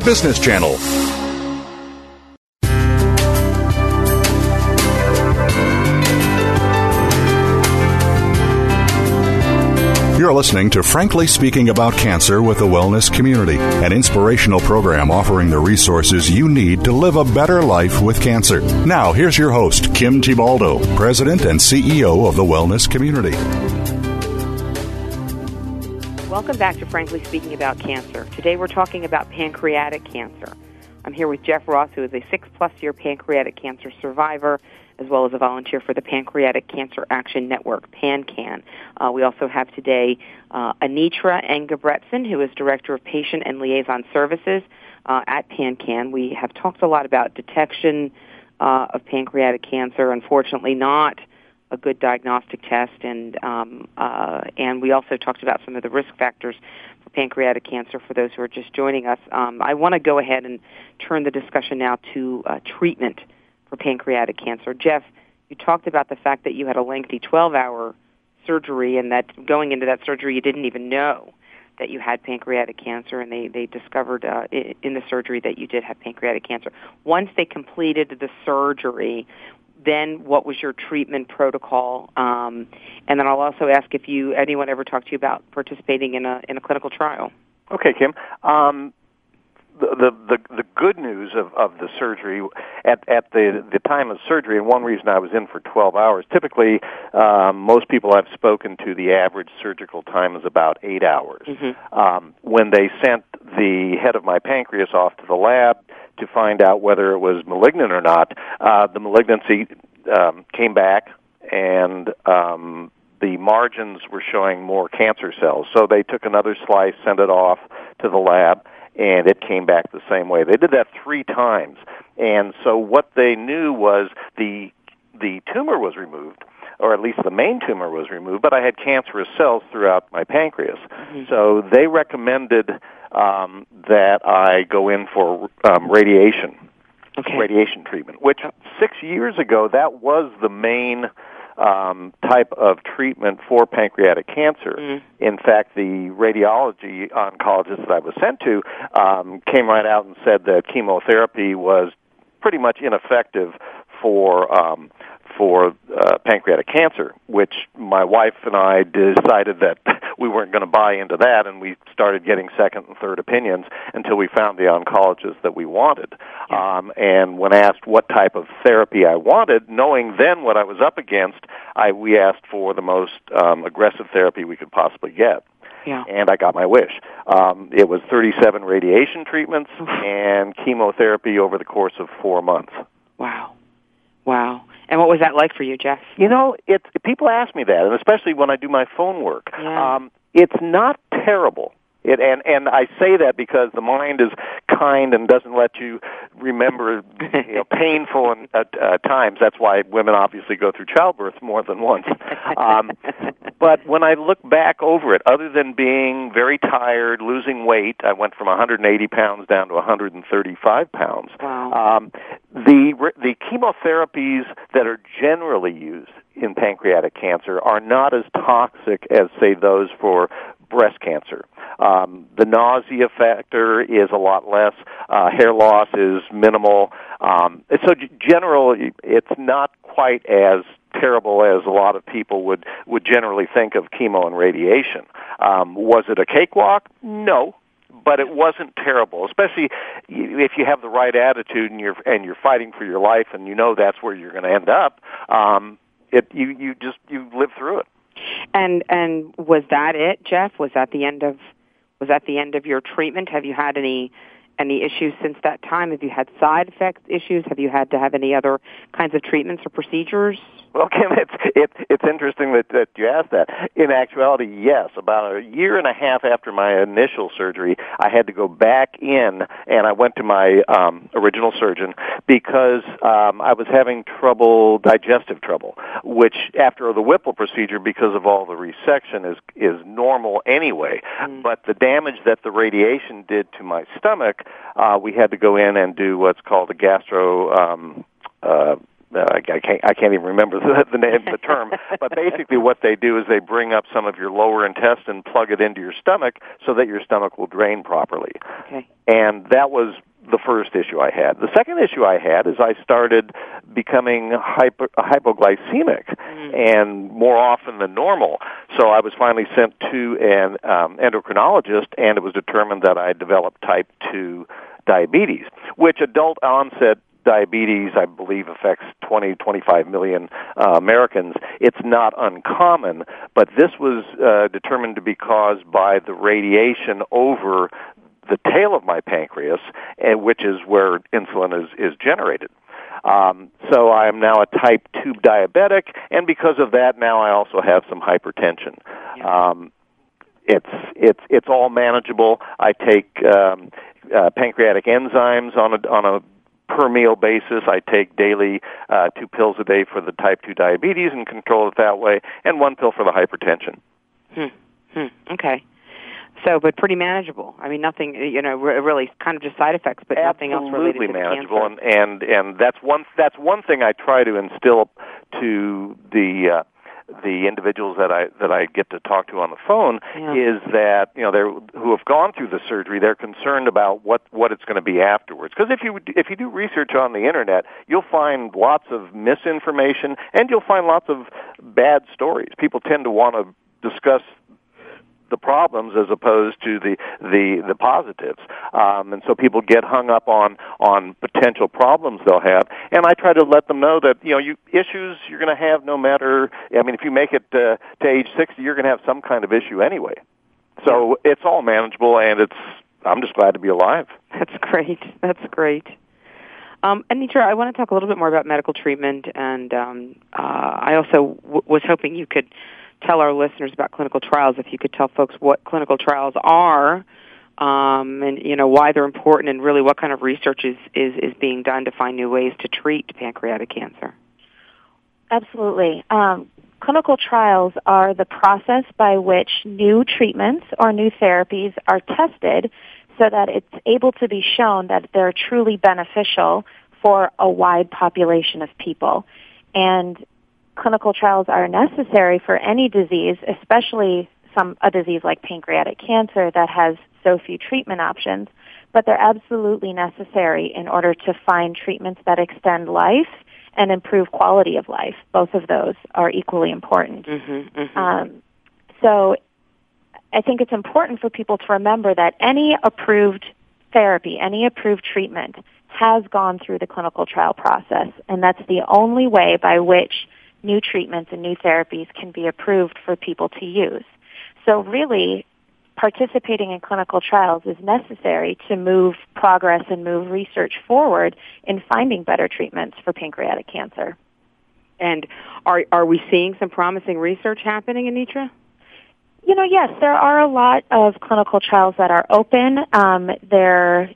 Business Channel. You're listening to Frankly Speaking About Cancer with the Wellness Community, an inspirational program offering the resources you need to live a better life with cancer. Now, here's your host, Kim Thiboldeaux, President and CEO of the Wellness Community. Welcome back to Frankly Speaking About Cancer. Today we're talking about pancreatic cancer. I'm here with Jeff Ross, who is a six plus year pancreatic cancer survivor, as well as a volunteer for the Pancreatic Cancer Action Network, PanCAN. Uh, we also have today uh, Anitra Engebretson, who is Director of Patient and Liaison Services uh, at PanCAN. We have talked a lot about detection uh, of pancreatic cancer. Unfortunately, not a good diagnostic test, and um, uh, and we also talked about some of the risk factors for pancreatic cancer for those who are just joining us. Um, I want to go ahead and turn the discussion now to uh, treatment for pancreatic cancer. Jeff, you talked about the fact that you had a lengthy 12-hour surgery, and that going into that surgery, you didn't even know that you had pancreatic cancer, and they they discovered uh, in the surgery that you did have pancreatic cancer. Once they completed the surgery, then what was your treatment protocol? Um, and then I'll also ask if you anyone ever talked to you about participating in a in a clinical trial. Okay, Kim. Um, the, the the good news of of the surgery at at the the time of surgery, and one reason I was in for 12 hours. Typically, um, most people I've spoken to, the average surgical time is about eight hours. Mm-hmm. Um, when they sent the head of my pancreas off to the lab to find out whether it was malignant or not, uh, the malignancy um, came back and. Um, the margins were showing more cancer cells. So they took another slice, sent it off to the lab, and it came back the same way. They did that three times, and so what they knew was the the tumor was removed, or at least the main tumor was removed, but I had cancerous cells throughout my pancreas. Mm-hmm. So they recommended um, that I go in for um, radiation, okay. radiation treatment. Which six years ago, that was the main um, type of treatment for pancreatic cancer. Mm. In fact, the radiology oncologist that I was sent to um, came right out and said that chemotherapy was pretty much ineffective for um, for uh, pancreatic cancer, which my wife and I decided that we weren't going to buy into that, and we started getting second and third opinions until we found the oncologist that we wanted. Yeah. Um, and when asked what type of therapy I wanted, knowing then what I was up against, I we asked for the most um, aggressive therapy we could possibly get. Yeah. And I got my wish. Um, it was 37 radiation treatments and chemotherapy over the course of four months. Wow. Wow. And what was that like for you, Jeff? You know, it's people ask me that, and especially when I do my phone work. Yeah. Um, it's not terrible. It, and and I say that because the mind is kind and doesn't let you remember (laughs) you know, painful and, uh, uh, times. That's why women obviously go through childbirth more than once. Um, (laughs) but when I look back over it, other than being very tired, losing weight, I went from 180 pounds down to 135 pounds. Wow. Um, the the chemotherapies that are generally used in pancreatic cancer are not as toxic as say those for breast cancer. Um, the nausea factor is a lot less. Uh, hair loss is minimal. Um, so, g- it's not quite as terrible as a lot of people would would generally think of chemo and radiation. Um, was it a cakewalk? No, but it wasn't terrible. Especially if you have the right attitude and you're and you're fighting for your life and you know that's where you're going to end up. Um, it you you just you live through it. And and was that it, Jeff? Was that the end of was that the end of your treatment? Have you had any any issues since that time? Have you had side effect issues? Have you had to have any other kinds of treatments or procedures? Well, (laughs) Kim, it's it, it's interesting that, that you asked that. In actuality, yes. About a year and a half after my initial surgery, I had to go back in, and I went to my um, original surgeon because um, I was having trouble, digestive trouble, which after the Whipple procedure, because of all the resection, is is normal anyway. Mm. But the damage that the radiation did to my stomach, uh, we had to go in and do what's called a gastro. Um, uh, uh, I, I can't I can't even remember (laughs) the, the name the term, but basically what they do is they bring up some of your lower intestine, plug it into your stomach so that your stomach will drain properly. Okay. And that was the first issue I had. The second issue I had is I started becoming hyper, hypoglycemic mm. and more often than normal. So I was finally sent to an um, endocrinologist and it was determined that I developed type 2 diabetes, which adult onset diabetes, I believe, affects 20, 25 million uh, Americans. It's not uncommon, but this was uh, determined to be caused by the radiation over the tail of my pancreas, and which is where insulin is is generated. Um, so I am now a type 2 diabetic, and because of that, now I also have some hypertension. Yeah. Um, it's it's it's all manageable. I take um, uh, pancreatic enzymes on a on a per meal basis. I take daily uh, two pills a day for the type 2 diabetes and control it that way, and one pill for the hypertension. Hmm. Hmm. Okay. So, but pretty manageable. I mean, nothing. You know, re- really, kind of just side effects, but nothing else related Absolutely to manageable, cancer. and and and that's one that's one thing I try to instill to the. Uh, the individuals that I that I get to talk to on the phone Yeah. is that you know they're who have gone through the surgery they're concerned about what what it's going to be afterwards because if you if you do research on the internet you'll find lots of misinformation and you'll find lots of bad stories people tend to want to discuss the problems as opposed to the the the positives. Um and so people get hung up on on potential problems they'll have. And i try to let them know that you know you issues you're going to have no matter i mean if you make it uh, to age 60 you're going to have some kind of issue anyway. So it's all manageable and it's i'm just glad to be alive. That's great. That's great. Um, Anitra, I want to talk a little bit more about medical treatment, and um, uh, I also w- was hoping you could tell our listeners about clinical trials. If you could tell folks what clinical trials are, um, and you know why they're important, and really what kind of research is, is is being done to find new ways to treat pancreatic cancer. Absolutely. Um, clinical trials are the process by which new treatments or new therapies are tested so that it's able to be shown that they're truly beneficial for a wide population of people. And clinical trials are necessary for any disease, especially some a disease like pancreatic cancer that has so few treatment options, but they're absolutely necessary in order to find treatments that extend life and improve quality of life. Both of those are equally important. Mm-hmm, mm-hmm. Um, so I think it's important for people to remember that any approved therapy, any approved treatment has gone through the clinical trial process, and that's the only way by which new treatments and new therapies can be approved for people to use. So really, participating in clinical trials is necessary to move progress and move research forward in finding better treatments for pancreatic cancer. and are are we seeing some promising research happening, Anitra? You know, yes, there are a lot of clinical trials that are open. Um, they're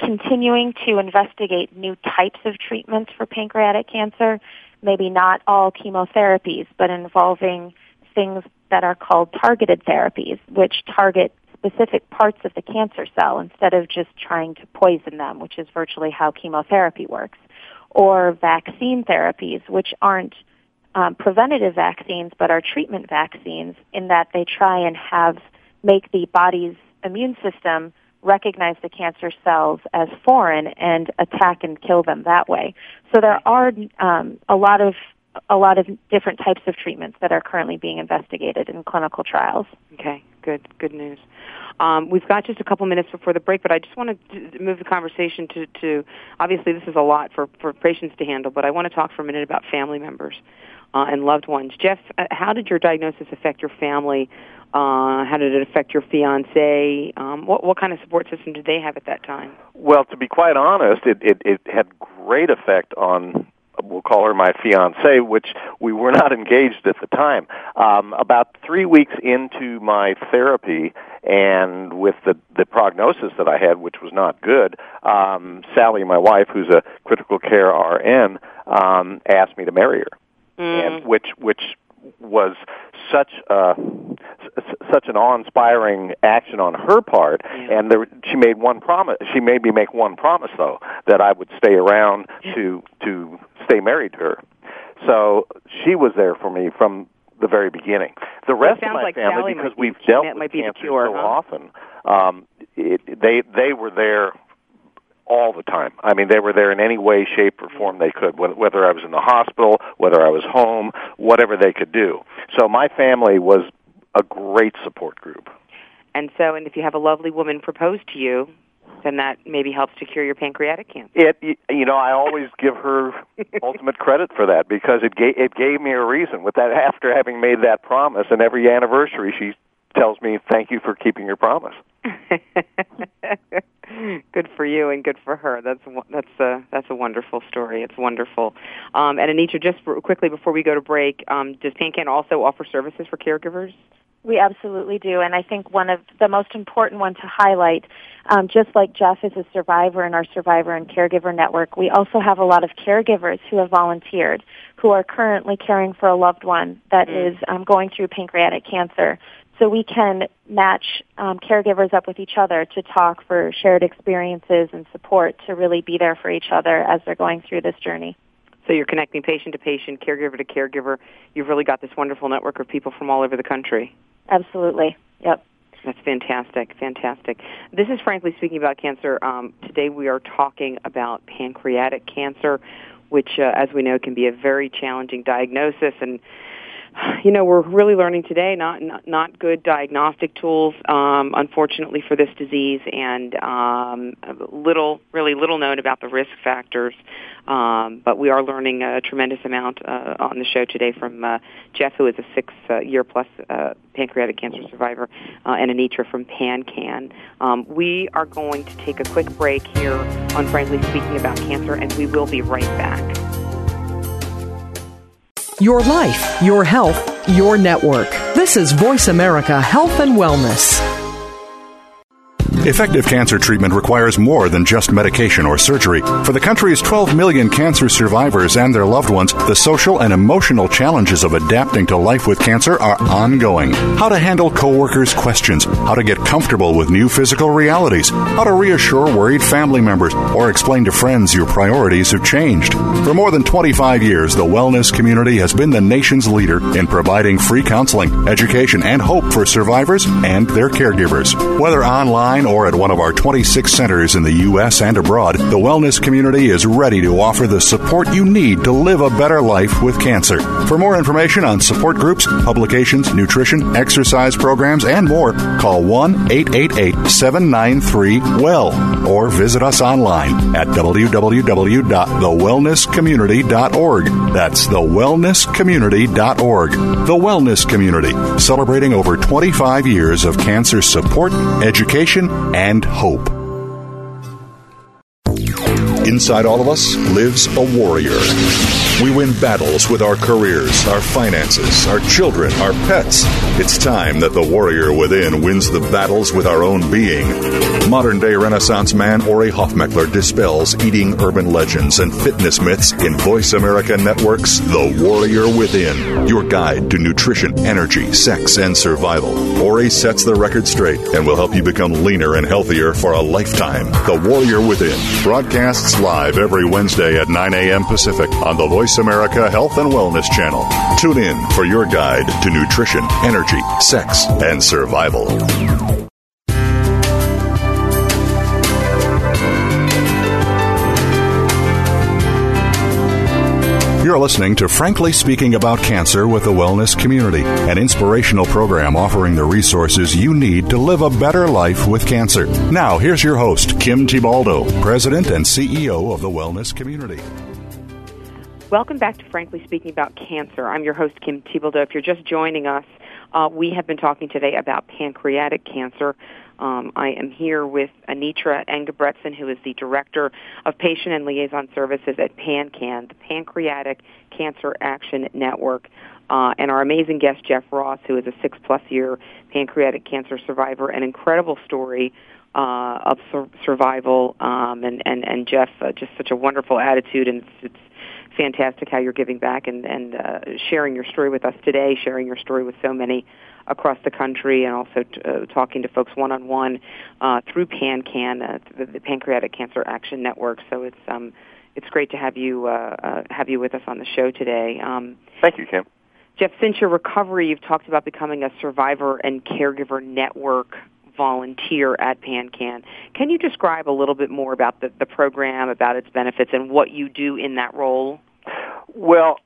continuing to investigate new types of treatments for pancreatic cancer, maybe not all chemotherapies, but involving things that are called targeted therapies, which target specific parts of the cancer cell instead of just trying to poison them, which is virtually how chemotherapy works, or vaccine therapies, which aren't um, preventative vaccines but are treatment vaccines in that they try and have make the body's immune system recognize the cancer cells as foreign and attack and kill them that way. So there are um, a lot of a lot of different types of treatments that are currently being investigated in clinical trials. Okay, good, good news. Um, we've got just a couple minutes before the break, but I just want to move the conversation to, to obviously this is a lot for, for patients to handle, but I want to talk for a minute about family members uh, and loved ones. Jeff, uh, how did your diagnosis affect your family? Uh, how did it affect your fiance? Um, what, what kind of support system did they have at that time? Well, to be quite honest, it, it, it had great effect on we'll call her my fiance, which we were not engaged at the time. Um, about three weeks into my therapy, and with the the prognosis that I had, which was not good, um, Sally, my wife, who's a critical care RN, um, asked me to marry her, Mm. and which which was such a such an awe-inspiring action on her part Yeah. and there, she made one promise she made me make one promise though that I would stay around to to stay married to her so she was there for me from the very beginning the rest of my like family Sally because we've dealt with might be cancer cure, so huh? often um it, they they were there all the time. I mean, they were there in any way, shape, or form they could, wh- whether I was in the hospital, whether I was home, whatever they could do. So my family was a great support group. And so, and if you have a lovely woman propose to you, then that maybe helps to cure your pancreatic cancer. It, you know, I always give her (laughs) ultimate credit for that because it gave it gave me a reason. With that, after having made that promise, and every anniversary she tells me thank you for keeping your promise. (laughs) good for you and good for her. That's that's a that's a wonderful story. It's wonderful. Um, and Anitra, just quickly before we go to break, um, does PanCan also offer services for caregivers? We absolutely do, and I think one of the most important one to highlight, um, just like Jeff is a survivor in our survivor and caregiver network, we also have a lot of caregivers who have volunteered, who are currently caring for a loved one that mm. is um, going through pancreatic cancer. So we can match um, caregivers up with each other to talk for shared experiences and support to really be there for each other as they're going through this journey. So you're connecting patient to patient, caregiver to caregiver. You've really got this wonderful network of people from all over the country. Absolutely. Yep. That's fantastic, fantastic. This is frankly speaking about cancer. Um, today we are talking about pancreatic cancer, which, uh, as we know, can be a very challenging diagnosis and you know, we're really learning today not not, not good diagnostic tools, um, unfortunately, for this disease, and um, little, really little known about the risk factors. Um, but we are learning a tremendous amount uh, on the show today from uh, Jeff, who is a six-year-plus uh, uh, pancreatic cancer survivor, uh, and Anitra from PanCan. Um, we are going to take a quick break here on Frankly Speaking About Cancer, and we will be right back. Your life, your health, your network. This is Voice America Health and Wellness. Effective cancer treatment requires more than just medication or surgery. For the country's 12 million cancer survivors and their loved ones, the social and emotional challenges of adapting to life with cancer are ongoing. How to handle coworkers' questions, how to get comfortable with new physical realities, how to reassure worried family members, or explain to friends your priorities have changed. For more than 25 years, the wellness community has been the nation's leader in providing free counseling, education, and hope for survivors and their caregivers. Whether online or at one of our 26 centers in the U.S. and abroad, the wellness community is ready to offer the support you need to live a better life with cancer. For more information on support groups, publications, nutrition, exercise programs, and more, call 1 888 793 WELL or visit us online at www.thewellnesscommunity.org. That's thewellnesscommunity.org. The Wellness Community, celebrating over 25 years of cancer support, education, and hope. Inside all of us lives a warrior. We win battles with our careers, our finances, our children, our pets. It's time that the warrior within wins the battles with our own being. Modern day Renaissance man Ori Hofmekler dispels eating urban legends and fitness myths in Voice America Network's The Warrior Within, your guide to nutrition, energy, sex, and survival. Ori sets the record straight and will help you become leaner and healthier for a lifetime. The Warrior Within broadcasts live every Wednesday at 9 a.m. Pacific on the Voice America Health and Wellness channel. Tune in for your guide to nutrition, energy, sex, and survival. You're listening to Frankly Speaking About Cancer with the Wellness Community, an inspirational program offering the resources you need to live a better life with cancer. Now, here's your host, Kim Thiboldeaux, President and CEO of the Wellness Community. Welcome back to Frankly Speaking About Cancer. I'm your host, Kim Thiboldeaux. If you're just joining us, uh, we have been talking today about pancreatic cancer. Um, I am here with Anitra Engebretson, who is the Director of Patient and Liaison Services at PanCan, the Pancreatic Cancer Action Network, uh, and our amazing guest, Jeff Ross, who is a six-plus year pancreatic cancer survivor, an incredible story uh, of sur- survival, um, and, and, and Jeff, uh, just such a wonderful attitude, and it's, it's fantastic how you're giving back and, and uh, sharing your story with us today, sharing your story with so many across the country, and also t- uh, talking to folks one on one through PanCan, uh, the, the Pancreatic Cancer Action Network. So it's um, it's great to have you uh, uh, have you with us on the show today. Um, Thank you, Kim. Jeff, since your recovery, you've talked about becoming a survivor and caregiver network volunteer at PanCan. Can you describe a little bit more about the, the program, about its benefits, and what you do in that role? Well,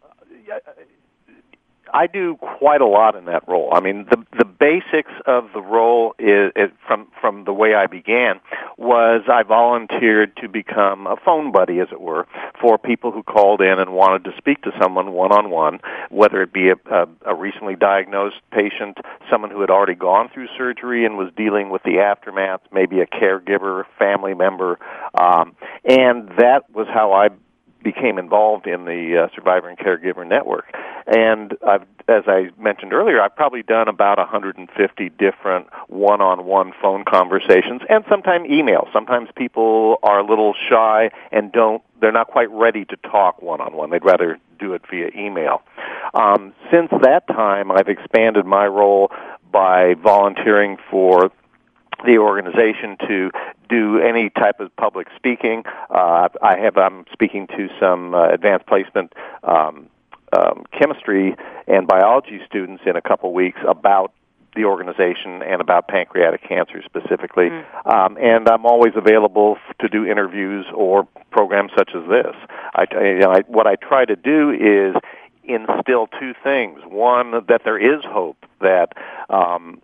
I do quite a lot in that role. I mean, the the basics of the role is, is from from the way I began was I volunteered to become a phone buddy, as it were, for people who called in and wanted to speak to someone one on one, whether it be a, a, a recently diagnosed patient, someone who had already gone through surgery and was dealing with the aftermath, maybe a caregiver, family member, um, and that was how I became involved in the uh, Survivor and Caregiver Network. And I've, as I mentioned earlier, I've probably done about 150 different one-on-one phone conversations and sometimes email. Sometimes people are a little shy and don't, they're not quite ready to talk one-on-one. They'd rather do it via email. Um, since that time, I've expanded my role by volunteering for the organization to do any type of public speaking. Uh, I have I'm speaking to some uh, advanced placement um, um, chemistry and biology students in a couple weeks about the organization and about pancreatic cancer specifically. Mm. Um, and I'm always available f- to do interviews or programs such as this. I, you know, I, what I try to do is instill two things. One, that there is hope that um,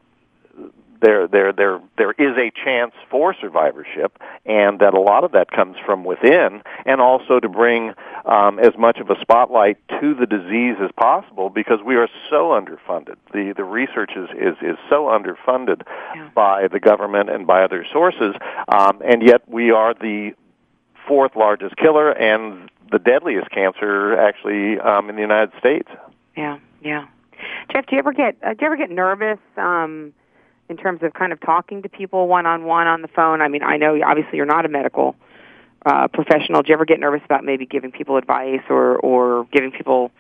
there there there there is a chance for survivorship, and that a lot of that comes from within, and also to bring um, as much of a spotlight to the disease as possible because we are so underfunded. The the research is is, is so underfunded yeah. by the government and by other sources, um, and yet we are the fourth largest killer and the deadliest cancer actually um, in the United States. Yeah, yeah. Jeff, do you ever get uh, do you ever get nervous? Um, in terms of kind of talking to people one on one on the phone? I mean, I know obviously you're not a medical uh, professional. Do you ever get nervous about maybe giving people advice or or giving people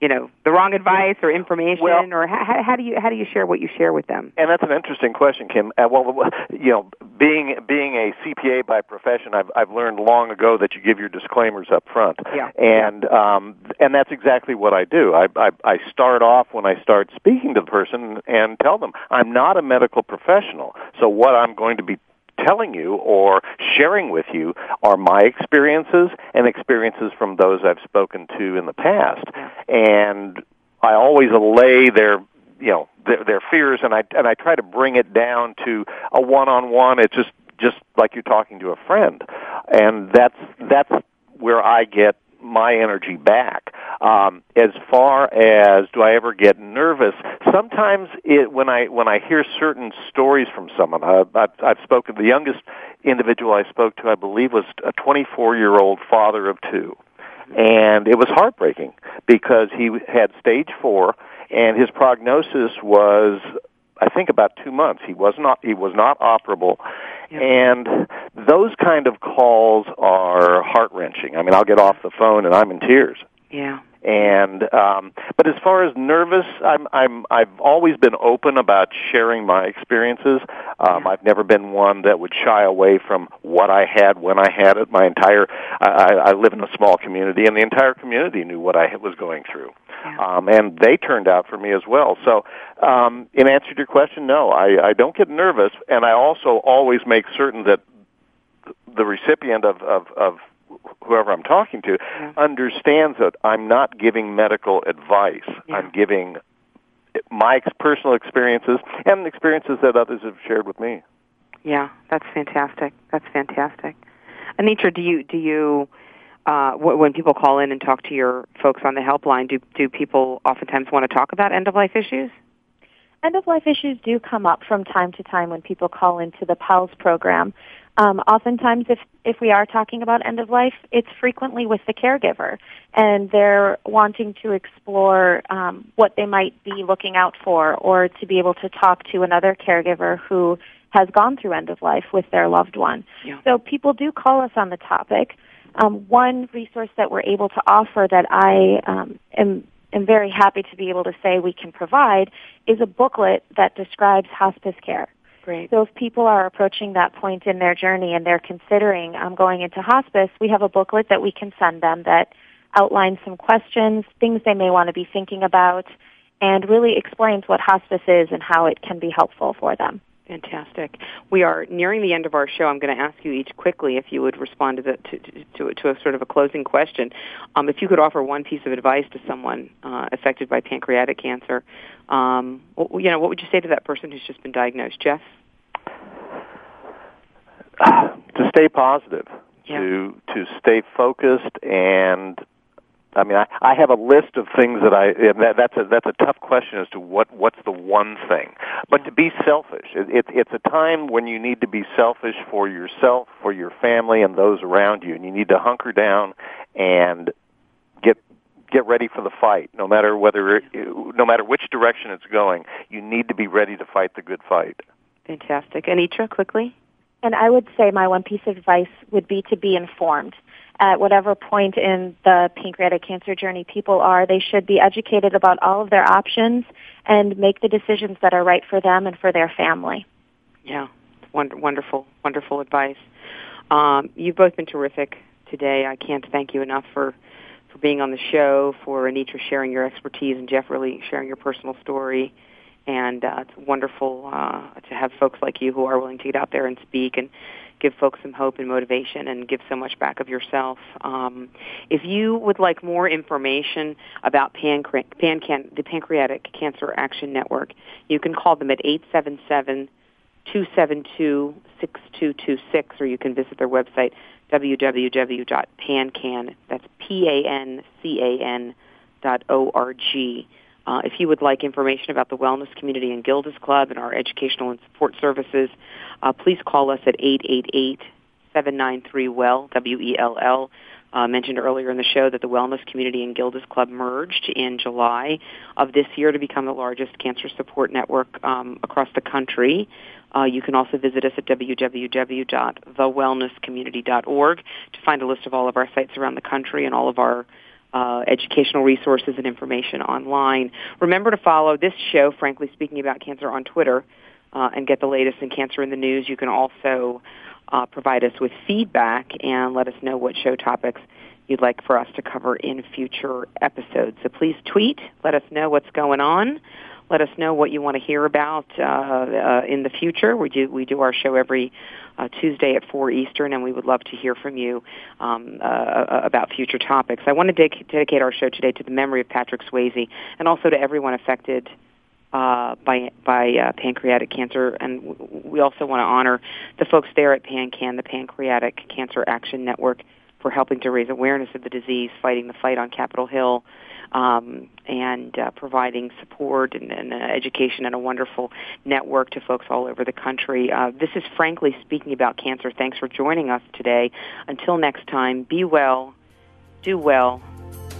you know the wrong advice or information well, or how, how do you how do you share what you share with them? And that's an interesting question kim. Uh, well you know being being a cpa by profession i've i've learned long ago that you give your disclaimers up front. Yeah. and um and that's exactly what i do. I i i start off when i start speaking to the person and tell them i'm not a medical professional so what i'm going to be telling you or sharing with you are my experiences and experiences from those I've spoken to in the past. And I always allay their you know their, their fears and I and I try to bring it down to a one on one. It's just just like you're talking to a friend, and that's that's where I get my energy back. Um, as far as do I ever get nervous? Sometimes it, when I when I hear certain stories from someone, uh, I've, I've spoken. The youngest individual I spoke to, I believe, was a 24 year old father of two, and it was heartbreaking because he had stage four, and his prognosis was I think about two months. He was not he was not operable, and those kind of calls are heart wrenching. I mean, I'll get off the phone and I'm in tears. Yeah. And um, but as far as nervous, I'm I'm I've always been open about sharing my experiences. Um, yeah. I've never been one that would shy away from what I had when I had it. My entire I, I live in a small community, and the entire community knew what I was going through, yeah. um, and they turned out for me as well. So, um, in answer to your question, no, I, I don't get nervous, and I also always make certain that the recipient of, of, of whoever I'm talking to yeah. understands that I'm not giving medical advice. Yeah. I'm giving my personal experiences and experiences that others have shared with me. Yeah, that's fantastic. That's fantastic. Anitra, do you do you uh, when people call in and talk to your folks on the helpline, do do people oftentimes want to talk about end of life issues? End of life issues do come up from time to time when people call into the PALS program. Um, oftentimes, if if we are talking about end of life, it's frequently with the caregiver, and they're wanting to explore um, what they might be looking out for, or to be able to talk to another caregiver who has gone through end of life with their loved one. Yeah. So people do call us on the topic. Um, one resource that we're able to offer that I um, am am very happy to be able to say we can provide is a booklet that describes hospice care. Great. So if people are approaching that point in their journey and they're considering um, going into hospice, we have a booklet that we can send them that outlines some questions, things they may want to be thinking about, and really explains what hospice is and how it can be helpful for them. Fantastic. We are nearing the end of our show. I'm going to ask you each quickly if you would respond to the, to, to, to a sort of a closing question. Um, if you could offer one piece of advice to someone uh, affected by pancreatic cancer, um, you know, what would you say to that person who's just been diagnosed, Jeff? (sighs) to stay positive, yeah. to to stay focused and I mean, I, I have a list of things that I. That, that's a that's a tough question as to what what's the one thing. But to be selfish, it, it, it's a time when you need to be selfish for yourself, for your family, and those around you, and you need to hunker down and get get ready for the fight. No matter whether it, no matter which direction it's going, you need to be ready to fight the good fight. Fantastic, Anitra, quickly. And I would say my one piece of advice would be to be informed at whatever point in the pancreatic cancer journey people are, they should be educated about all of their options and make the decisions that are right for them and for their family. Yeah, wonderful, wonderful advice. Um, you've both been terrific today. I can't thank you enough for for being on the show, for Anitra sharing your expertise, and Jeff really sharing your personal story. And uh, it's wonderful uh, to have folks like you who are willing to get out there and speak and give folks some hope and motivation and give so much back of yourself. Um, if you would like more information about Pancre- Pancan- the Pancreatic Cancer Action Network, you can call them at 877 272 6226 or you can visit their website www.pancan that's P A N C A N dot O R G. Uh, if you would like information about the Wellness Community and Gilda's Club and our educational and support services, uh, please call us at 888-793-WELL, W-E-L-L. Uh, mentioned earlier in the show that the Wellness Community and Gilda's Club merged in July of this year to become the largest cancer support network um, across the country. Uh, you can also visit us at www.thewellnesscommunity.org to find a list of all of our sites around the country and all of our uh, educational resources and information online. Remember to follow this show, frankly speaking about cancer, on Twitter uh, and get the latest in cancer in the news. You can also uh, provide us with feedback and let us know what show topics you'd like for us to cover in future episodes. So please tweet, let us know what's going on. Let us know what you want to hear about uh, uh, in the future. We do we do our show every uh, Tuesday at 4 Eastern, and we would love to hear from you um, uh, uh, about future topics. I want to de- dedicate our show today to the memory of Patrick Swayze and also to everyone affected uh, by by uh, pancreatic cancer, and w- we also want to honor the folks there at PanCan, the Pancreatic Cancer Action Network, for helping to raise awareness of the disease, fighting the fight on Capitol Hill, um, and uh, providing support and, and uh, education and a wonderful network to folks all over the country. Uh, this is frankly speaking about cancer. Thanks for joining us today. Until next time, be well, do well,